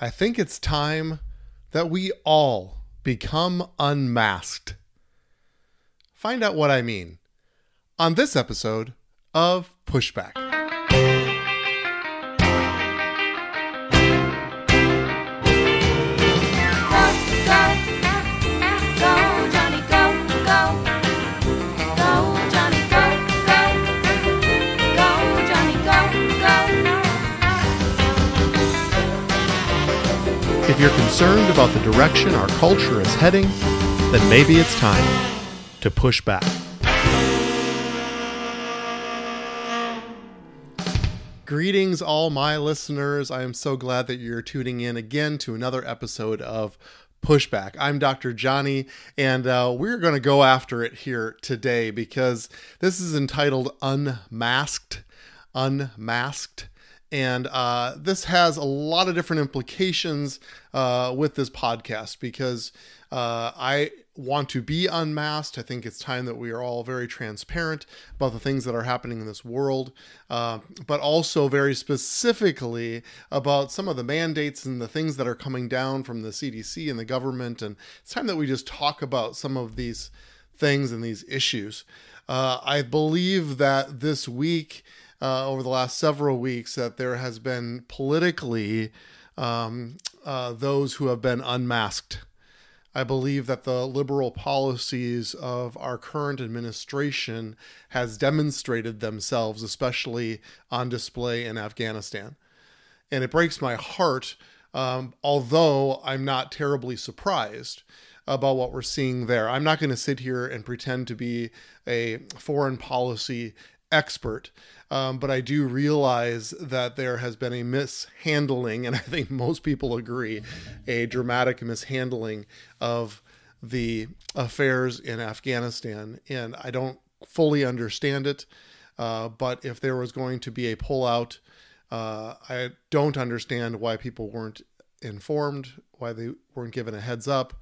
I think it's time that we all become unmasked. Find out what I mean on this episode of Pushback. If you're concerned about the direction our culture is heading, then maybe it's time to push back. Greetings, all my listeners. I am so glad that you're tuning in again to another episode of Pushback. I'm Dr. Johnny, and uh, we're going to go after it here today because this is entitled Unmasked. Unmasked. And uh, this has a lot of different implications uh, with this podcast because uh, I want to be unmasked. I think it's time that we are all very transparent about the things that are happening in this world, uh, but also very specifically about some of the mandates and the things that are coming down from the CDC and the government. And it's time that we just talk about some of these things and these issues. Uh, I believe that this week, uh, over the last several weeks that there has been politically um, uh, those who have been unmasked. I believe that the liberal policies of our current administration has demonstrated themselves, especially on display in Afghanistan. And it breaks my heart, um, although I'm not terribly surprised about what we're seeing there. I'm not going to sit here and pretend to be a foreign policy expert. Um, but I do realize that there has been a mishandling, and I think most people agree, a dramatic mishandling of the affairs in Afghanistan. And I don't fully understand it. Uh, but if there was going to be a pullout, uh, I don't understand why people weren't informed, why they weren't given a heads up,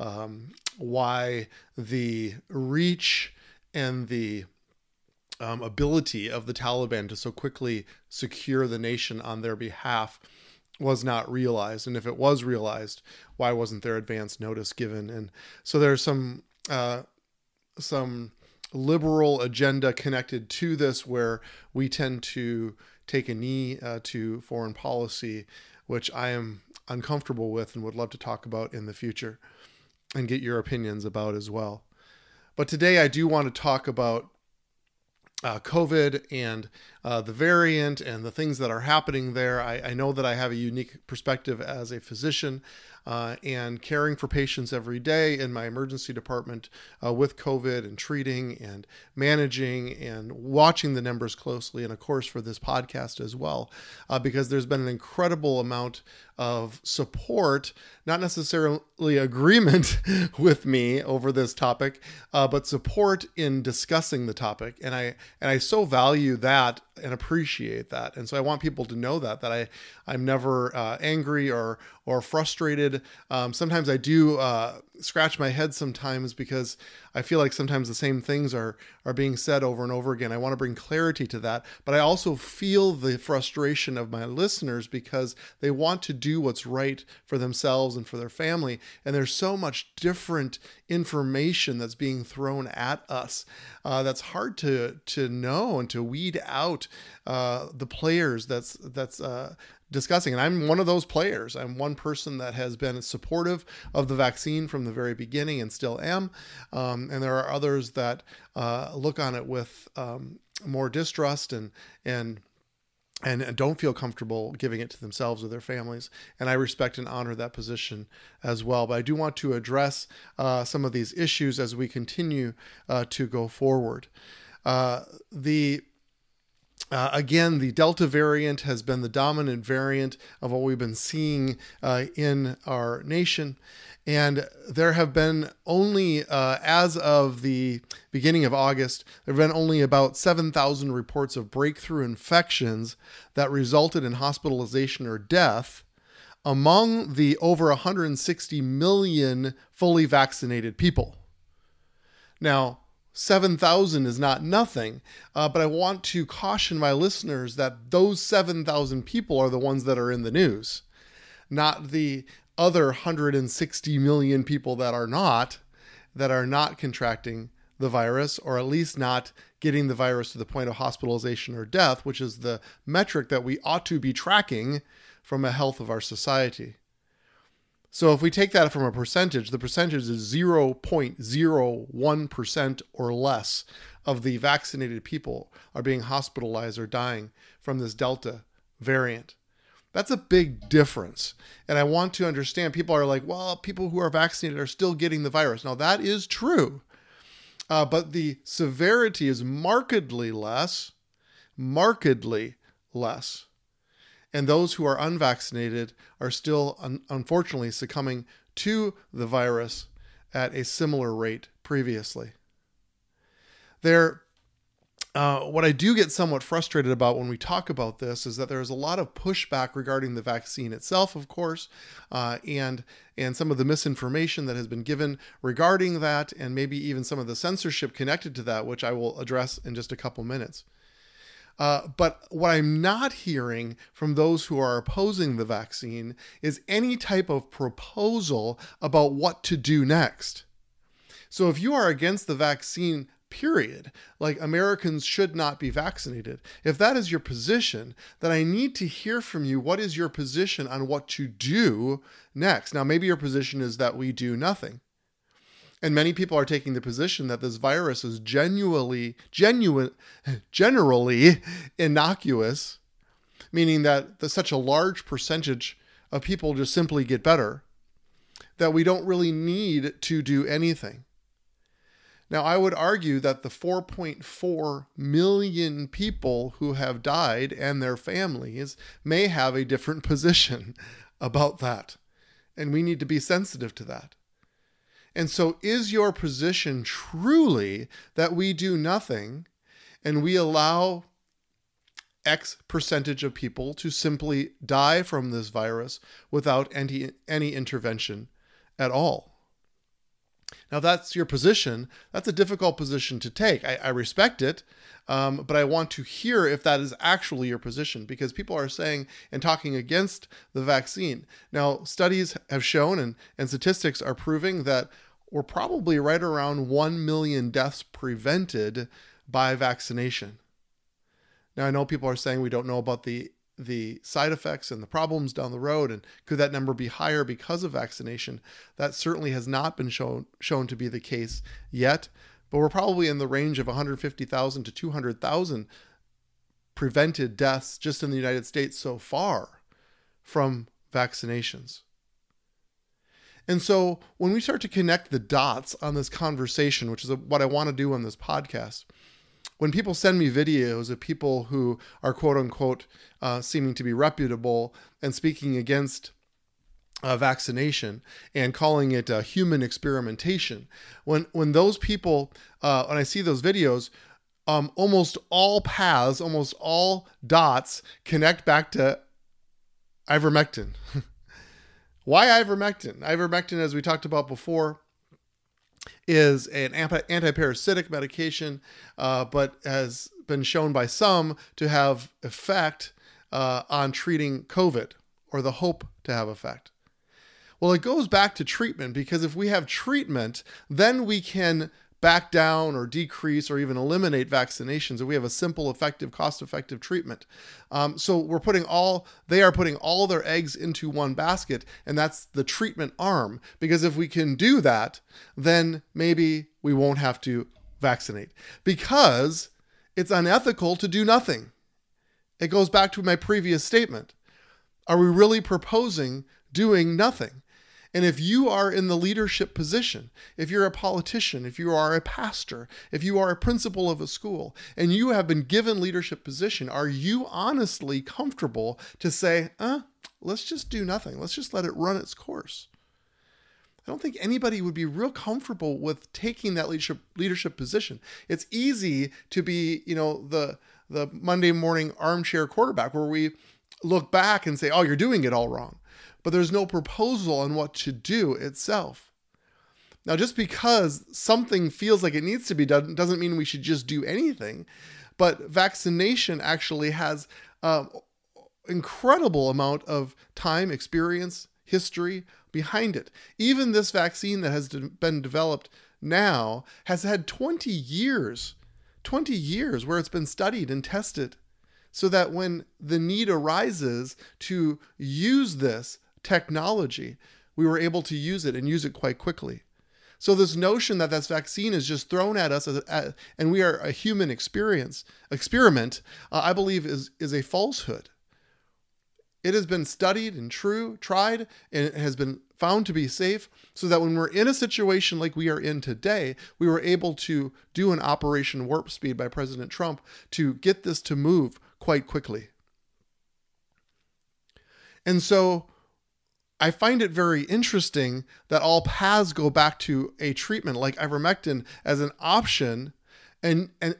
um, why the reach and the um, ability of the Taliban to so quickly secure the nation on their behalf was not realized. And if it was realized, why wasn't there advance notice given? And so there's some uh, some liberal agenda connected to this where we tend to take a knee uh, to foreign policy, which I am uncomfortable with and would love to talk about in the future and get your opinions about as well. But today I do want to talk about uh, COVID and uh, the variant and the things that are happening there. I, I, know that I have a unique perspective as a physician uh, and caring for patients every day in my emergency department uh, with COVID and treating and managing and watching the numbers closely. And of course, for this podcast as well, uh, because there's been an incredible amount of support, not necessarily agreement with me over this topic, uh, but support in discussing the topic. And I and I so value that and appreciate that. And so I want people to know that that I I'm never uh, angry or or frustrated. Um, sometimes I do uh, scratch my head sometimes because I feel like sometimes the same things are are being said over and over again. I want to bring clarity to that, but I also feel the frustration of my listeners because they want to do what's right for themselves and for their family, and there's so much different information that's being thrown at us uh, that's hard to to know and to weed out uh, the players that's that's uh, discussing. And I'm one of those players. I'm one person that has been supportive of the vaccine from the very beginning and still am. Um, and there are others that uh, look on it with um, more distrust and and and don't feel comfortable giving it to themselves or their families. And I respect and honor that position as well. But I do want to address uh, some of these issues as we continue uh, to go forward. Uh, the uh, again, the Delta variant has been the dominant variant of what we've been seeing uh, in our nation. And there have been only, uh, as of the beginning of August, there have been only about 7,000 reports of breakthrough infections that resulted in hospitalization or death among the over 160 million fully vaccinated people. Now, 7,000 is not nothing, uh, but I want to caution my listeners that those 7,000 people are the ones that are in the news, not the other 160 million people that are not, that are not contracting the virus, or at least not getting the virus to the point of hospitalization or death, which is the metric that we ought to be tracking from a health of our society. So if we take that from a percentage, the percentage is 0.01% or less of the vaccinated people are being hospitalized or dying from this Delta variant. That's a big difference. And I want to understand people are like, well, people who are vaccinated are still getting the virus. Now, that is true. Uh, but the severity is markedly less, markedly less. And those who are unvaccinated are still, un- unfortunately, succumbing to the virus at a similar rate previously. There uh, what I do get somewhat frustrated about when we talk about this is that there's a lot of pushback regarding the vaccine itself, of course, uh, and and some of the misinformation that has been given regarding that, and maybe even some of the censorship connected to that, which I will address in just a couple minutes. Uh, but what I'm not hearing from those who are opposing the vaccine is any type of proposal about what to do next. So if you are against the vaccine period. Like Americans should not be vaccinated. If that is your position, then I need to hear from you what is your position on what to do next. Now, maybe your position is that we do nothing. And many people are taking the position that this virus is genuinely, genuine, generally innocuous, meaning that the, such a large percentage of people just simply get better that we don't really need to do anything. Now, I would argue that the 4.4 million people who have died and their families may have a different position about that. And we need to be sensitive to that. And so, is your position truly that we do nothing and we allow X percentage of people to simply die from this virus without any, any intervention at all? Now, that's your position. That's a difficult position to take. I, I respect it, um, but I want to hear if that is actually your position because people are saying and talking against the vaccine. Now, studies have shown and, and statistics are proving that we're probably right around 1 million deaths prevented by vaccination. Now, I know people are saying we don't know about the the side effects and the problems down the road and could that number be higher because of vaccination that certainly has not been shown shown to be the case yet but we're probably in the range of 150,000 to 200,000 prevented deaths just in the United States so far from vaccinations. And so when we start to connect the dots on this conversation, which is what I want to do on this podcast, when people send me videos of people who are quote unquote uh, seeming to be reputable and speaking against uh, vaccination and calling it uh, human experimentation, when when those people uh, when I see those videos, um, almost all paths, almost all dots connect back to ivermectin. Why ivermectin? Ivermectin, as we talked about before, is an anti-parasitic medication, uh, but has been shown by some to have effect uh, on treating COVID or the hope to have effect. Well, it goes back to treatment because if we have treatment, then we can back down or decrease or even eliminate vaccinations if we have a simple effective cost effective treatment. Um, so we're putting all they are putting all their eggs into one basket and that's the treatment arm. Because if we can do that then maybe we won't have to vaccinate. Because it's unethical to do nothing. It goes back to my previous statement. Are we really proposing doing nothing and if you are in the leadership position, if you're a politician, if you are a pastor, if you are a principal of a school, and you have been given leadership position, are you honestly comfortable to say, uh, let's just do nothing. Let's just let it run its course. I don't think anybody would be real comfortable with taking that leadership leadership position. It's easy to be, you know, the the Monday morning armchair quarterback where we look back and say, "Oh, you're doing it all wrong." But there's no proposal on what to do itself. Now, just because something feels like it needs to be done doesn't mean we should just do anything. But vaccination actually has um, incredible amount of time, experience, history behind it. Even this vaccine that has been developed now has had 20 years, 20 years where it's been studied and tested so that when the need arises to use this technology, we were able to use it and use it quite quickly. So this notion that this vaccine is just thrown at us and we are a human experience experiment, uh, I believe is is a falsehood. It has been studied and true, tried, and it has been found to be safe so that when we're in a situation like we are in today, we were able to do an Operation Warp Speed by President Trump to get this to move quite quickly. And so I find it very interesting that all paths go back to a treatment like ivermectin as an option and and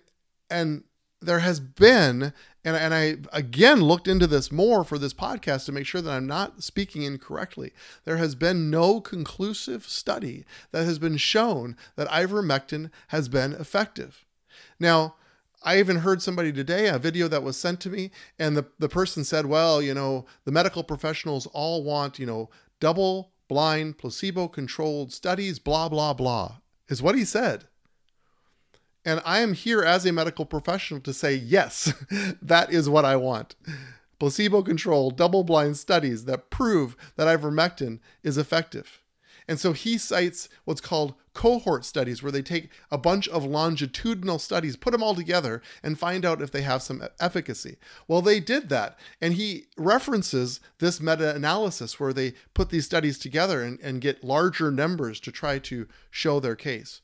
and there has been and, and I again looked into this more for this podcast to make sure that I'm not speaking incorrectly. There has been no conclusive study that has been shown that ivermectin has been effective. Now, I even heard somebody today, a video that was sent to me, and the, the person said, well, you know, the medical professionals all want, you know, double blind, placebo controlled studies, blah, blah, blah, is what he said. And I am here as a medical professional to say, yes, that is what I want. Placebo controlled, double blind studies that prove that ivermectin is effective. And so he cites what's called cohort studies, where they take a bunch of longitudinal studies, put them all together, and find out if they have some efficacy. Well, they did that. And he references this meta analysis where they put these studies together and, and get larger numbers to try to show their case.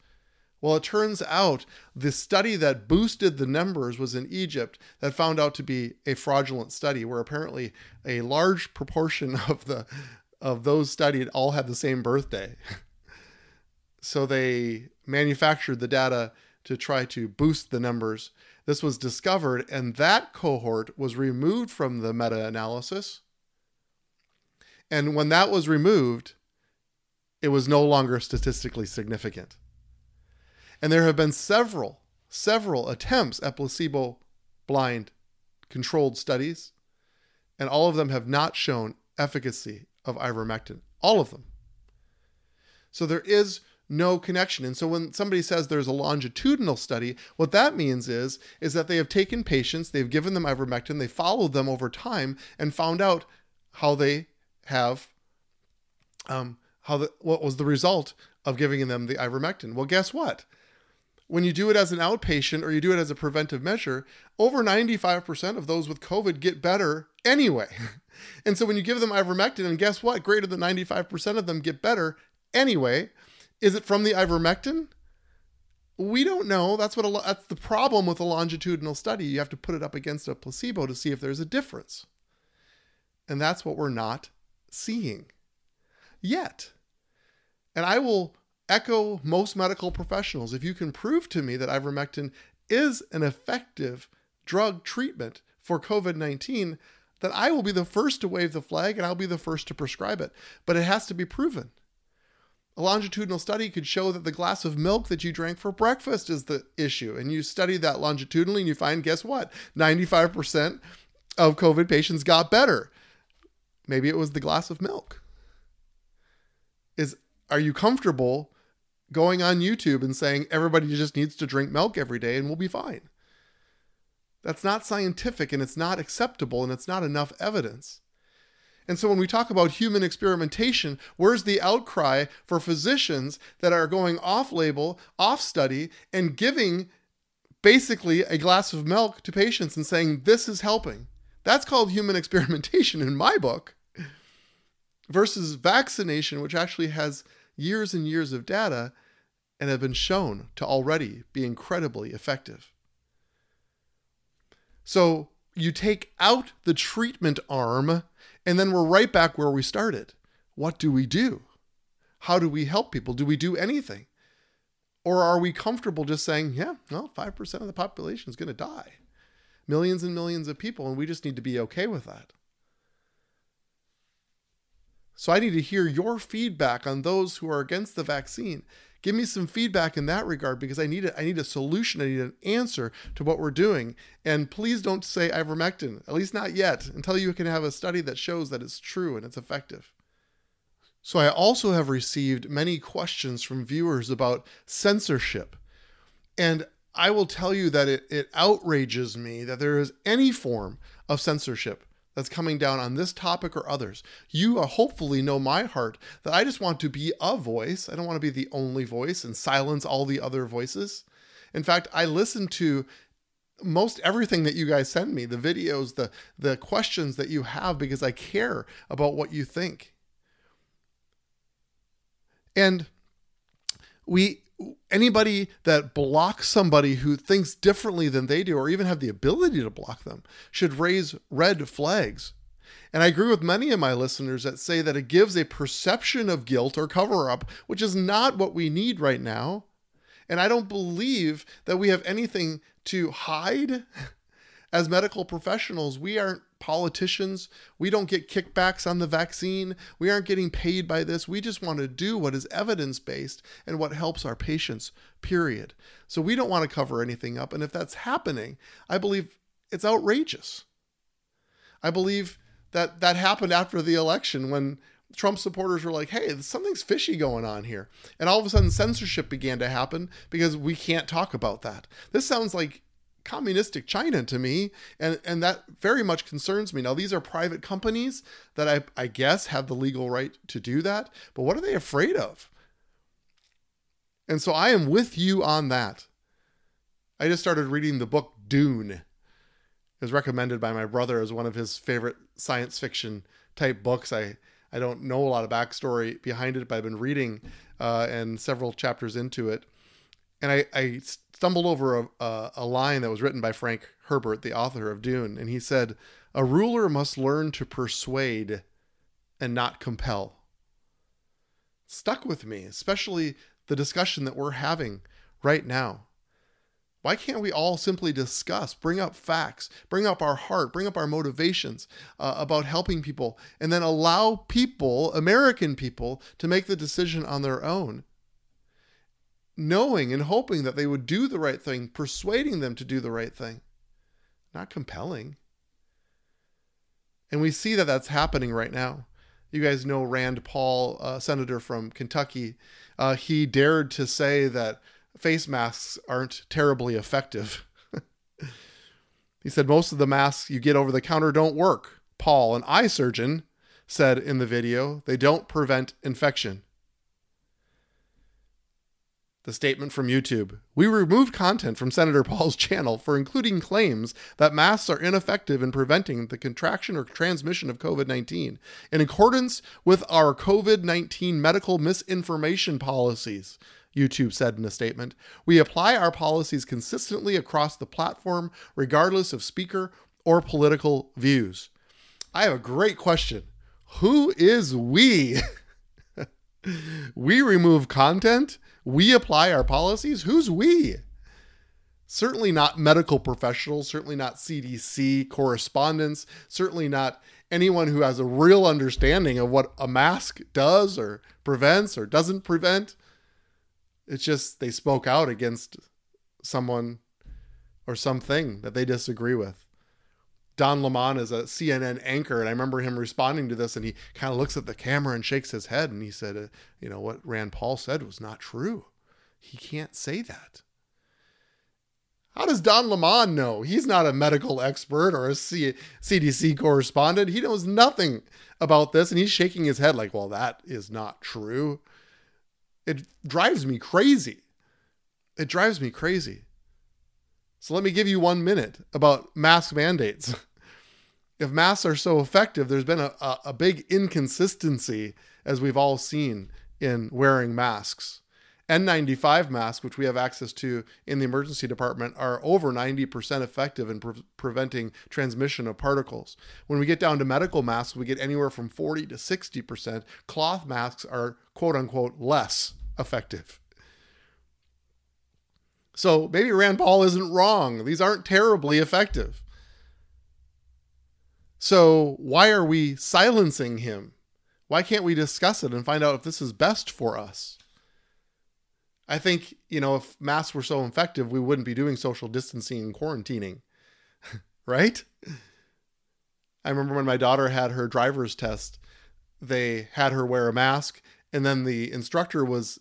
Well, it turns out the study that boosted the numbers was in Egypt that found out to be a fraudulent study where apparently a large proportion of the of those studied all had the same birthday. so they manufactured the data to try to boost the numbers. This was discovered and that cohort was removed from the meta-analysis. And when that was removed, it was no longer statistically significant. And there have been several, several attempts at placebo blind controlled studies, and all of them have not shown efficacy of ivermectin. All of them. So there is no connection. And so when somebody says there's a longitudinal study, what that means is is that they have taken patients, they've given them ivermectin, they followed them over time and found out how they have um, how the, what was the result of giving them the ivermectin. Well, guess what? When you do it as an outpatient or you do it as a preventive measure, over 95% of those with COVID get better anyway. and so when you give them ivermectin, and guess what? Greater than 95% of them get better anyway. Is it from the ivermectin? We don't know. That's what a, that's the problem with a longitudinal study. You have to put it up against a placebo to see if there's a difference. And that's what we're not seeing yet. And I will echo most medical professionals. If you can prove to me that ivermectin is an effective drug treatment for COVID 19, then I will be the first to wave the flag and I'll be the first to prescribe it. But it has to be proven. A longitudinal study could show that the glass of milk that you drank for breakfast is the issue. And you study that longitudinally and you find, guess what? 95% of COVID patients got better. Maybe it was the glass of milk. Is are you comfortable going on YouTube and saying everybody just needs to drink milk every day and we'll be fine. That's not scientific and it's not acceptable and it's not enough evidence. And so when we talk about human experimentation, where's the outcry for physicians that are going off label, off study, and giving basically a glass of milk to patients and saying, this is helping? That's called human experimentation in my book, versus vaccination, which actually has years and years of data and have been shown to already be incredibly effective. So you take out the treatment arm, and then we're right back where we started. What do we do? How do we help people? Do we do anything? Or are we comfortable just saying, yeah, well, 5% of the population is going to die? Millions and millions of people, and we just need to be okay with that. So I need to hear your feedback on those who are against the vaccine. Give me some feedback in that regard because I need a, I need a solution. I need an answer to what we're doing. And please don't say ivermectin, at least not yet, until you can have a study that shows that it's true and it's effective. So I also have received many questions from viewers about censorship. And I will tell you that it, it outrages me that there is any form of censorship that's coming down on this topic or others. You uh, hopefully know my heart that I just want to be a voice. I don't want to be the only voice and silence all the other voices. In fact, I listen to most everything that you guys send me, the videos, the the questions that you have because I care about what you think. And we anybody that blocks somebody who thinks differently than they do or even have the ability to block them should raise red flags. And I agree with many of my listeners that say that it gives a perception of guilt or cover up, which is not what we need right now. And I don't believe that we have anything to hide as medical professionals. We aren't politicians. We don't get kickbacks on the vaccine. We aren't getting paid by this. We just want to do what is evidence based and what helps our patients, period. So we don't want to cover anything up. And if that's happening, I believe it's outrageous. I believe that that happened after the election when Trump supporters were like, hey, something's fishy going on here. And all of a sudden, censorship began to happen because we can't talk about that. This sounds like communistic China to me, and and that very much concerns me. Now these are private companies that I I guess have the legal right to do that, but what are they afraid of? And so I am with you on that. I just started reading the book Dune. It was recommended by my brother as one of his favorite science fiction type books. I I don't know a lot of backstory behind it, but I've been reading uh, and several chapters into it, and I, I stumbled over a, a, a line that was written by Frank Herbert, the author of Dune, and he said, A ruler must learn to persuade and not compel. Stuck with me, especially the discussion that we're having right now. Why can't we all simply discuss, bring up facts, bring up our heart, bring up our motivations uh, about helping people, and then allow people, American people, to make the decision on their own? Knowing and hoping that they would do the right thing, persuading them to do the right thing, not compelling. And we see that that's happening right now. You guys know Rand Paul, senator from Kentucky. Uh, he dared to say that face masks aren't terribly effective. he said most of the masks you get over the counter don't work. Paul, an eye surgeon, said in the video they don't prevent infection. The statement from YouTube We removed content from Senator Paul's channel for including claims that masks are ineffective in preventing the contraction or transmission of COVID 19 in accordance with our COVID 19 medical misinformation policies. YouTube said in a statement. We apply our policies consistently across the platform, regardless of speaker or political views. I have a great question. Who is we? we remove content we apply our policies? Who's we? Certainly not medical professionals, certainly not CDC correspondents, certainly not anyone who has a real understanding of what a mask does or prevents or doesn't prevent. It's just they spoke out against someone or something that they disagree with. Don Lemon is a CNN anchor, and I remember him responding to this, and he kind of looks at the camera and shakes his head, and he said, uh, "You know what Rand Paul said was not true. He can't say that." How does Don Lemon know? He's not a medical expert or a C- CDC correspondent. He knows nothing about this, and he's shaking his head like, "Well, that is not true." It drives me crazy. It drives me crazy. So let me give you one minute about mask mandates. if masks are so effective, there's been a, a, a, big inconsistency, as we've all seen, in wearing masks. N95 masks, which we have access to in the emergency department, are over 90% effective in pre- preventing transmission of particles. When we get down to medical masks, we get anywhere from 40 to 60%. Cloth masks are quote unquote less effective. So maybe Rand Paul isn't wrong. These aren't terribly effective. So why are we silencing him? Why can't we discuss it and find out if this is best for us? I think, you know, if masks were so effective, we wouldn't be doing social distancing and quarantining, right? I remember when my daughter had her driver's test, they had her wear a mask, and then the instructor was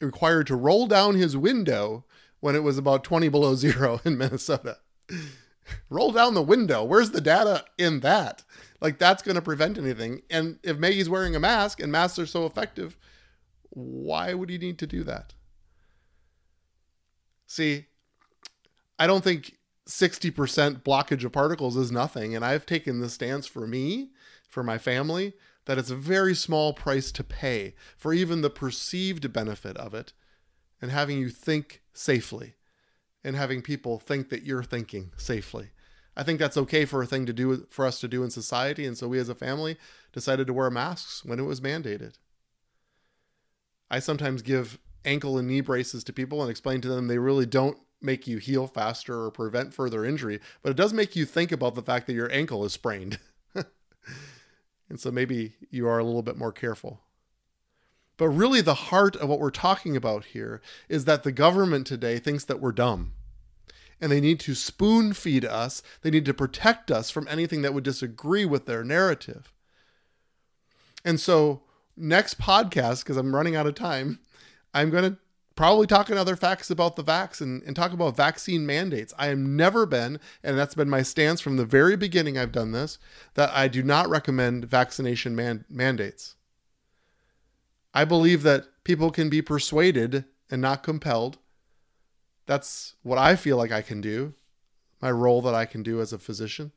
required to roll down his window when it was about 20 below zero in Minnesota. roll down the window. Where's the data in that? Like, that's going to prevent anything. And if Maggie's wearing a mask and masks are so effective, why would he need to do that? See, I don't think 60% blockage of particles is nothing. And I've taken the stance for me, for my family, that it's a very small price to pay for even the perceived benefit of it and having you think safely and having people think that you're thinking safely. I think that's okay for a thing to do for us to do in society. And so we as a family decided to wear masks when it was mandated. I sometimes give ankle and knee braces to people and explain to them they really don't make you heal faster or prevent further injury, but it does make you think about the fact that your ankle is sprained. and so maybe you are a little bit more careful. But really, the heart of what we're talking about here is that the government today thinks that we're dumb. And they need to spoon feed us. They need to protect us from anything that would disagree with their narrative. And so, next podcast, because I'm running out of time, I'm going to probably talking other facts about the vax and, and talk about vaccine mandates. I have never been, and that's been my stance from the very beginning I've done this, that I do not recommend vaccination man- mandates. I believe that people can be persuaded and not compelled. That's what I feel like I can do, my role that I can do as a physician.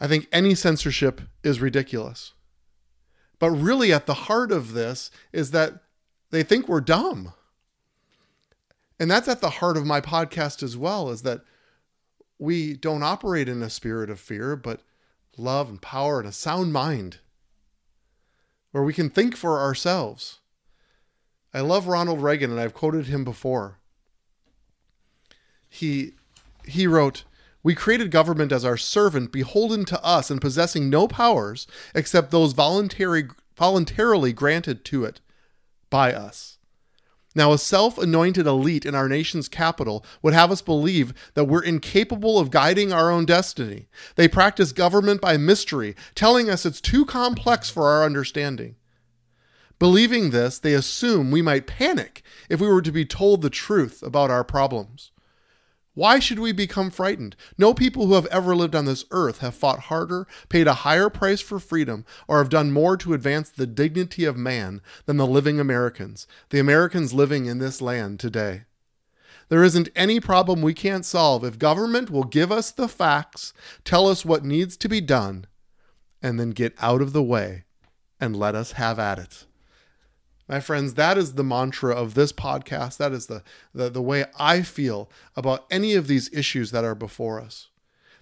I think any censorship is ridiculous. But really, at the heart of this is that they think we're dumb. And that's at the heart of my podcast as well is that we don't operate in a spirit of fear, but love and power and a sound mind where we can think for ourselves. I love Ronald Reagan and I've quoted him before. He he wrote, "We created government as our servant, beholden to us and possessing no powers except those voluntary voluntarily granted to it by us. Now, a self anointed elite in our nation's capital would have us believe that we're incapable of guiding our own destiny. They practice government by mystery, telling us it's too complex for our understanding. Believing this, they assume we might panic if we were to be told the truth about our problems. Why should we become frightened? No people who have ever lived on this earth have fought harder, paid a higher price for freedom, or have done more to advance the dignity of man than the living Americans, the Americans living in this land today. There isn't any problem we can't solve if government will give us the facts, tell us what needs to be done, and then get out of the way and let us have at it. My friends, that is the mantra of this podcast. That is the, the, the way I feel about any of these issues that are before us.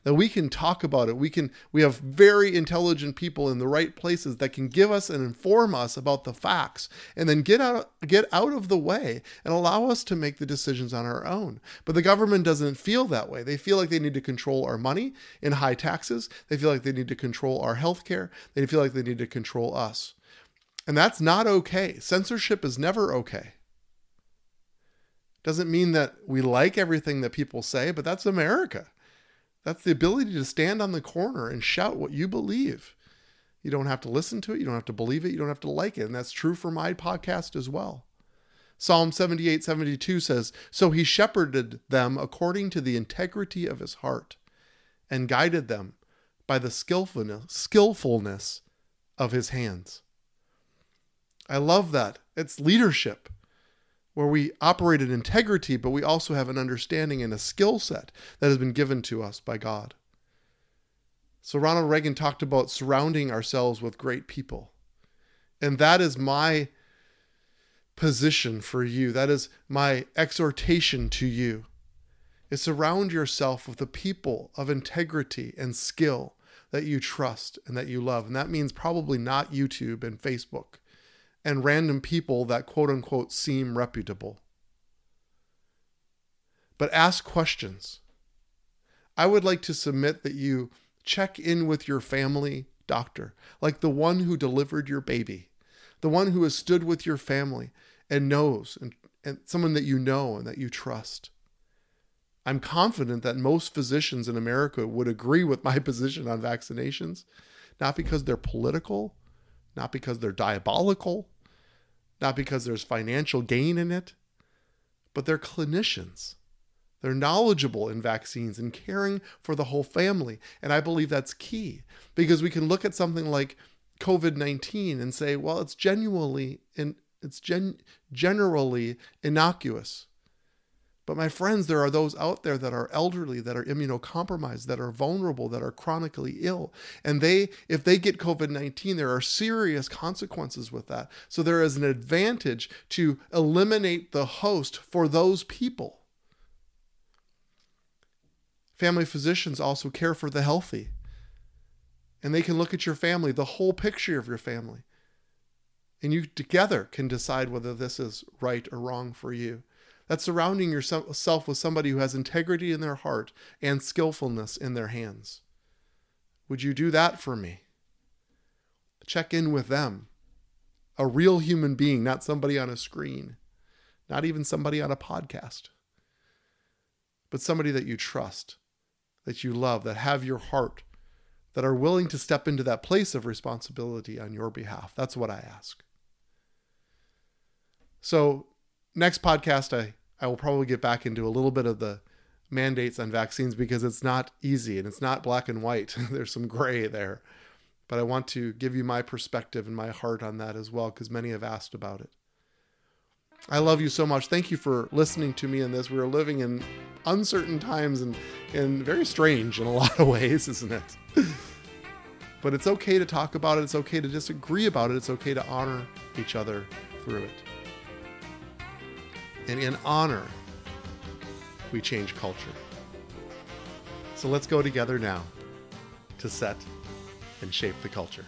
That we can talk about it. We can we have very intelligent people in the right places that can give us and inform us about the facts and then get out get out of the way and allow us to make the decisions on our own. But the government doesn't feel that way. They feel like they need to control our money in high taxes. They feel like they need to control our health care. They feel like they need to control us. And that's not okay. Censorship is never okay. Doesn't mean that we like everything that people say, but that's America. That's the ability to stand on the corner and shout what you believe. You don't have to listen to it, you don't have to believe it, you don't have to like it. And that's true for my podcast as well. Psalm 78 72 says, So he shepherded them according to the integrity of his heart and guided them by the skillfulness, skillfulness of his hands. I love that. It's leadership where we operate in integrity, but we also have an understanding and a skill set that has been given to us by God. So, Ronald Reagan talked about surrounding ourselves with great people. And that is my position for you. That is my exhortation to you. Is surround yourself with the people of integrity and skill that you trust and that you love. And that means probably not YouTube and Facebook and random people that quote unquote seem reputable. But ask questions. I would like to submit that you check in with your family doctor, like the one who delivered your baby, the one who has stood with your family and knows, and, and someone that you know and that you trust. I'm confident that most physicians in America would agree with my position on vaccinations, not because they're political, not because they're diabolical, not because there's financial gain in it, but they're clinicians. They're knowledgeable in vaccines and caring for the whole family. And I believe that's key because we can look at something like COVID 19 and say, well, it's genuinely it's gen- generally innocuous. But my friends, there are those out there that are elderly, that are immunocompromised, that are vulnerable, that are chronically ill. And they, if they get COVID 19, there are serious consequences with that. So there is an advantage to eliminate the host for those people. Family physicians also care for the healthy. And they can look at your family, the whole picture of your family. And you together can decide whether this is right or wrong for you. That's surrounding yourself with somebody who has integrity in their heart and skillfulness in their hands. Would you do that for me? Check in with them. A real human being, not somebody on a screen, not even somebody on a podcast, but somebody that you trust, that you love, that have your heart, that are willing to step into that place of responsibility on your behalf. That's what I ask. So next podcast, I, I will probably get back into a little bit of the mandates on vaccines because it's not easy and it's not black and white. There's some gray there. But I want to give you my perspective and my heart on that as well because many have asked about it. I love you so much. Thank you for listening to me in this. We are living in uncertain times and, and very strange in a lot of ways, isn't it? but it's okay to talk about it. It's okay to disagree about it. It's okay to honor each other through it. And in honor, we change culture. So let's go together now to set and shape the culture.